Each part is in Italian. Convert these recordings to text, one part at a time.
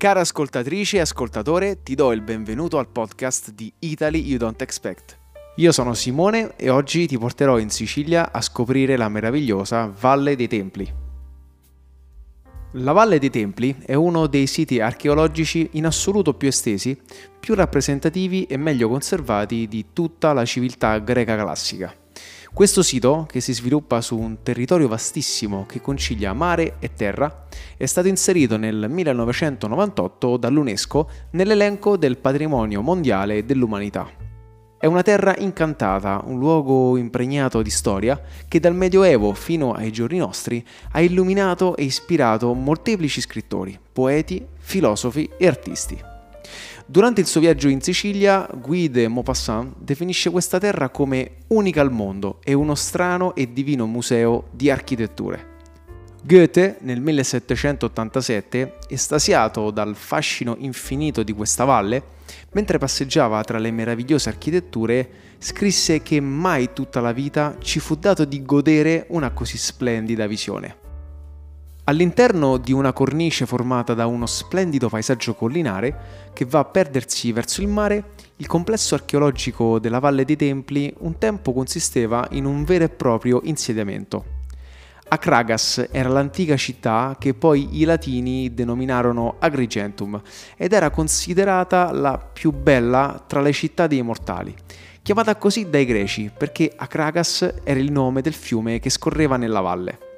Cara ascoltatrice e ascoltatore, ti do il benvenuto al podcast di Italy You Don't Expect. Io sono Simone e oggi ti porterò in Sicilia a scoprire la meravigliosa Valle dei Templi. La Valle dei Templi è uno dei siti archeologici in assoluto più estesi, più rappresentativi e meglio conservati di tutta la civiltà greca classica. Questo sito, che si sviluppa su un territorio vastissimo che concilia mare e terra, è stato inserito nel 1998 dall'UNESCO nell'elenco del patrimonio mondiale dell'umanità. È una terra incantata, un luogo impregnato di storia che dal Medioevo fino ai giorni nostri ha illuminato e ispirato molteplici scrittori, poeti, filosofi e artisti. Durante il suo viaggio in Sicilia, Guy de Maupassant definisce questa terra come unica al mondo e uno strano e divino museo di architetture. Goethe, nel 1787, estasiato dal fascino infinito di questa valle, mentre passeggiava tra le meravigliose architetture, scrisse che mai tutta la vita ci fu dato di godere una così splendida visione. All'interno di una cornice formata da uno splendido paesaggio collinare che va a perdersi verso il mare, il complesso archeologico della Valle dei Templi un tempo consisteva in un vero e proprio insediamento. Acragas era l'antica città che poi i latini denominarono Agrigentum ed era considerata la più bella tra le città dei mortali, chiamata così dai greci perché Acragas era il nome del fiume che scorreva nella valle.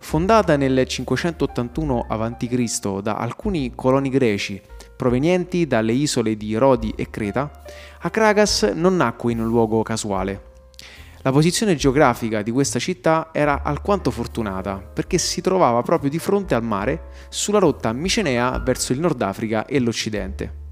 Fondata nel 581 a.C. da alcuni coloni greci provenienti dalle isole di Rodi e Creta, Acragas non nacque in un luogo casuale. La posizione geografica di questa città era alquanto fortunata perché si trovava proprio di fronte al mare sulla rotta micenea verso il Nord Africa e l'Occidente.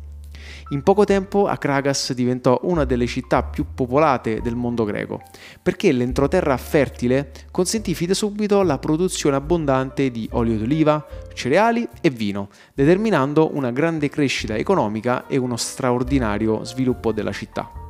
In poco tempo Acragas diventò una delle città più popolate del mondo greco, perché l'entroterra fertile consentì fin da subito la produzione abbondante di olio d'oliva, cereali e vino, determinando una grande crescita economica e uno straordinario sviluppo della città.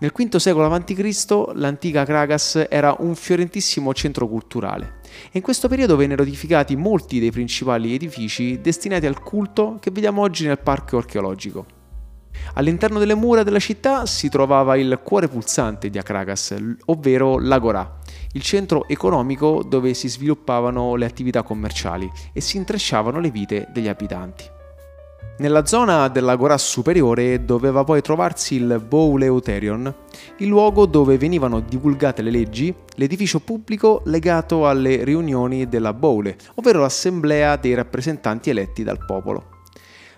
Nel V secolo a.C. l'antica Kragas era un fiorentissimo centro culturale e in questo periodo vennero edificati molti dei principali edifici destinati al culto che vediamo oggi nel parco archeologico. All'interno delle mura della città si trovava il cuore pulsante di Akragas, ovvero l'Agorà, il centro economico dove si sviluppavano le attività commerciali e si intrecciavano le vite degli abitanti. Nella zona dell'Agorà superiore doveva poi trovarsi il Bouleuterion, il luogo dove venivano divulgate le leggi, l'edificio pubblico legato alle riunioni della Boule, ovvero l'assemblea dei rappresentanti eletti dal popolo.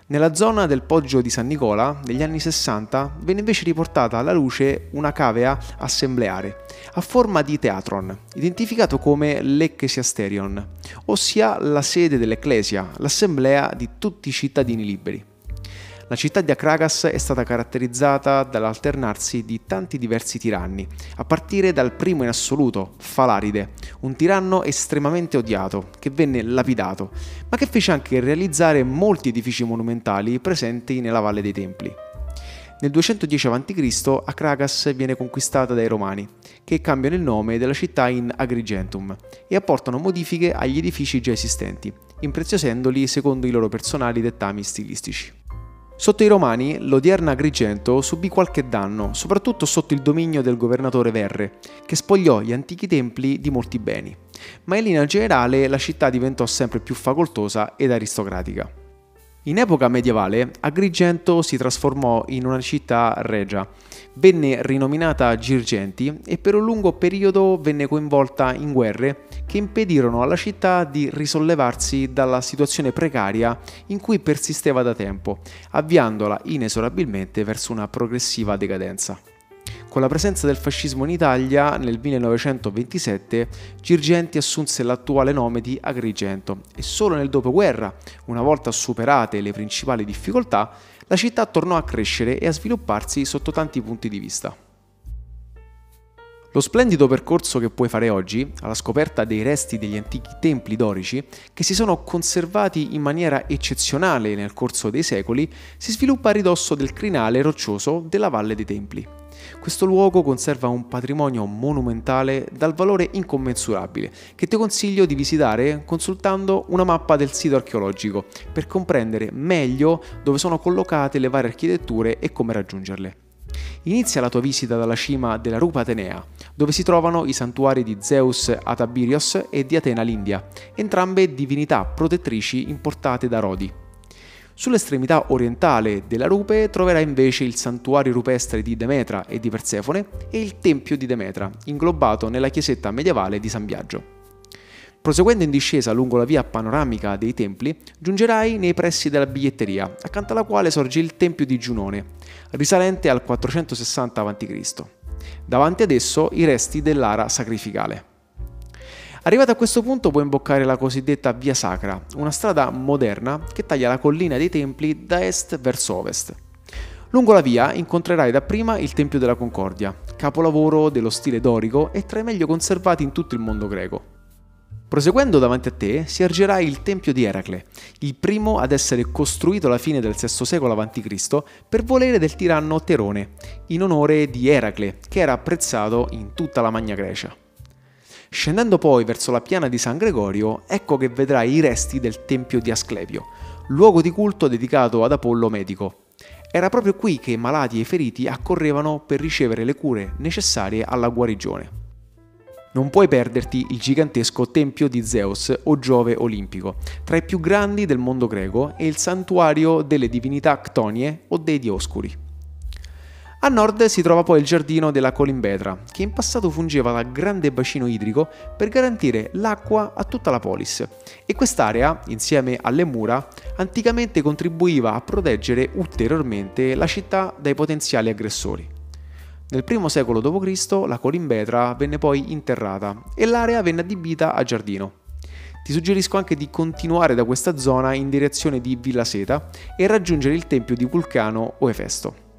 Nella zona del Poggio di San Nicola, negli anni 60, venne invece riportata alla luce una cavea assembleare, a forma di teatron, identificato come l'Ecclesiasterion, ossia la sede dell'Ecclesia, l'assemblea di tutti i cittadini liberi. La città di Akragas è stata caratterizzata dall'alternarsi di tanti diversi tiranni, a partire dal primo in assoluto, Falaride, un tiranno estremamente odiato, che venne lapidato, ma che fece anche realizzare molti edifici monumentali presenti nella Valle dei Templi. Nel 210 a.C. Akragas viene conquistata dai Romani, che cambiano il nome della città in Agrigentum e apportano modifiche agli edifici già esistenti, impreziosendoli secondo i loro personali dettami stilistici. Sotto i Romani, l'odierna Agrigento subì qualche danno, soprattutto sotto il dominio del governatore Verre, che spogliò gli antichi templi di molti beni. Ma in linea generale la città diventò sempre più facoltosa ed aristocratica. In epoca medievale, Agrigento si trasformò in una città regia, venne rinominata Girgenti e per un lungo periodo venne coinvolta in guerre che impedirono alla città di risollevarsi dalla situazione precaria in cui persisteva da tempo, avviandola inesorabilmente verso una progressiva decadenza. Con la presenza del fascismo in Italia, nel 1927, Girgenti assunse l'attuale nome di Agrigento e solo nel dopoguerra, una volta superate le principali difficoltà, la città tornò a crescere e a svilupparsi sotto tanti punti di vista. Lo splendido percorso che puoi fare oggi, alla scoperta dei resti degli antichi templi dorici, che si sono conservati in maniera eccezionale nel corso dei secoli, si sviluppa a ridosso del crinale roccioso della Valle dei Templi. Questo luogo conserva un patrimonio monumentale dal valore incommensurabile che ti consiglio di visitare consultando una mappa del sito archeologico per comprendere meglio dove sono collocate le varie architetture e come raggiungerle. Inizia la tua visita dalla cima della Rupa Atenea, dove si trovano i santuari di Zeus Atabirios e di Atena l'India, entrambe divinità protettrici importate da Rodi. Sull'estremità orientale della rupe troverai invece il santuario rupestre di Demetra e di Persefone e il tempio di Demetra, inglobato nella chiesetta medievale di San Biagio. Proseguendo in discesa lungo la via panoramica dei templi, giungerai nei pressi della biglietteria, accanto alla quale sorge il tempio di Giunone, risalente al 460 a.C. Davanti ad esso i resti dell'ara sacrificale. Arrivato a questo punto puoi imboccare la cosiddetta Via Sacra, una strada moderna che taglia la collina dei templi da est verso ovest. Lungo la via incontrerai dapprima il Tempio della Concordia, capolavoro dello stile dorico e tra i meglio conservati in tutto il mondo greco. Proseguendo davanti a te si ergerà il Tempio di Eracle, il primo ad essere costruito alla fine del VI secolo a.C. per volere del tiranno Terone, in onore di Eracle, che era apprezzato in tutta la Magna Grecia. Scendendo poi verso la piana di San Gregorio, ecco che vedrai i resti del Tempio di Asclepio, luogo di culto dedicato ad Apollo Medico. Era proprio qui che i malati e i feriti accorrevano per ricevere le cure necessarie alla guarigione non puoi perderti il gigantesco tempio di Zeus o Giove olimpico, tra i più grandi del mondo greco e il santuario delle divinità ctonie o dei dioscuri. A nord si trova poi il giardino della Colimbetra, che in passato fungeva da grande bacino idrico per garantire l'acqua a tutta la polis, e quest'area, insieme alle mura, anticamente contribuiva a proteggere ulteriormente la città dai potenziali aggressori. Nel I secolo d.C. la colimbetra venne poi interrata e l'area venne adibita a giardino. Ti suggerisco anche di continuare da questa zona in direzione di Villa Seta e raggiungere il tempio di Vulcano o Efesto.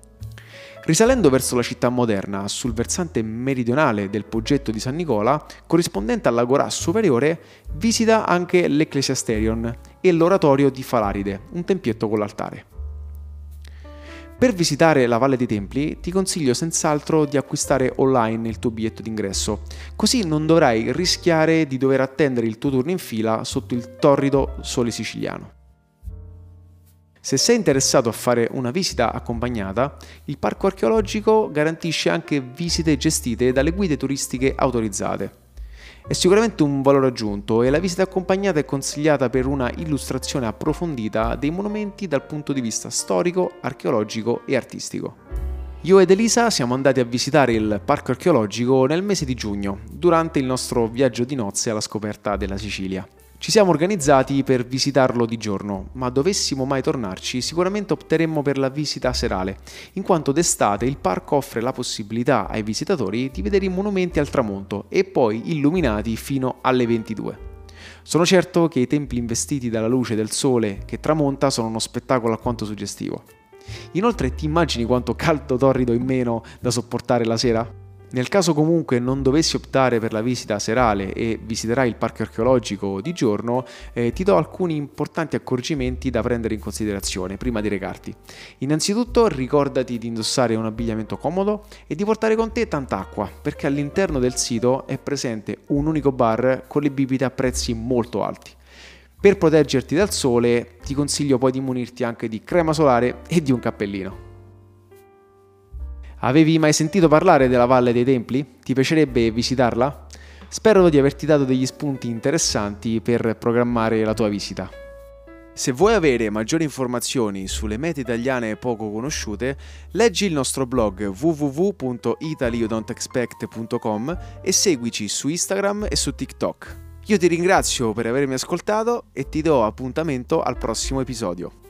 Risalendo verso la città moderna, sul versante meridionale del poggetto di San Nicola, corrispondente all'Agorà superiore, visita anche l'Ecclesiasterion e l'oratorio di Falaride, un tempietto con l'altare. Per visitare la Valle dei Templi ti consiglio senz'altro di acquistare online il tuo biglietto d'ingresso, così non dovrai rischiare di dover attendere il tuo turno in fila sotto il torrido sole siciliano. Se sei interessato a fare una visita accompagnata, il parco archeologico garantisce anche visite gestite dalle guide turistiche autorizzate. È sicuramente un valore aggiunto e la visita accompagnata è consigliata per una illustrazione approfondita dei monumenti dal punto di vista storico, archeologico e artistico. Io ed Elisa siamo andati a visitare il parco archeologico nel mese di giugno, durante il nostro viaggio di nozze alla scoperta della Sicilia. Ci siamo organizzati per visitarlo di giorno, ma dovessimo mai tornarci sicuramente opteremmo per la visita serale, in quanto d'estate il parco offre la possibilità ai visitatori di vedere i monumenti al tramonto e poi illuminati fino alle 22. Sono certo che i templi investiti dalla luce del sole che tramonta sono uno spettacolo alquanto suggestivo. Inoltre ti immagini quanto caldo torrido in meno da sopportare la sera? Nel caso comunque non dovessi optare per la visita serale e visiterai il parco archeologico di giorno, eh, ti do alcuni importanti accorgimenti da prendere in considerazione prima di recarti. Innanzitutto ricordati di indossare un abbigliamento comodo e di portare con te tanta acqua, perché all'interno del sito è presente un unico bar con le bibite a prezzi molto alti. Per proteggerti dal sole ti consiglio poi di munirti anche di crema solare e di un cappellino. Avevi mai sentito parlare della Valle dei Templi? Ti piacerebbe visitarla? Spero di averti dato degli spunti interessanti per programmare la tua visita. Se vuoi avere maggiori informazioni sulle mete italiane poco conosciute, leggi il nostro blog www.italiodon'texpect.com e seguici su Instagram e su TikTok. Io ti ringrazio per avermi ascoltato e ti do appuntamento al prossimo episodio.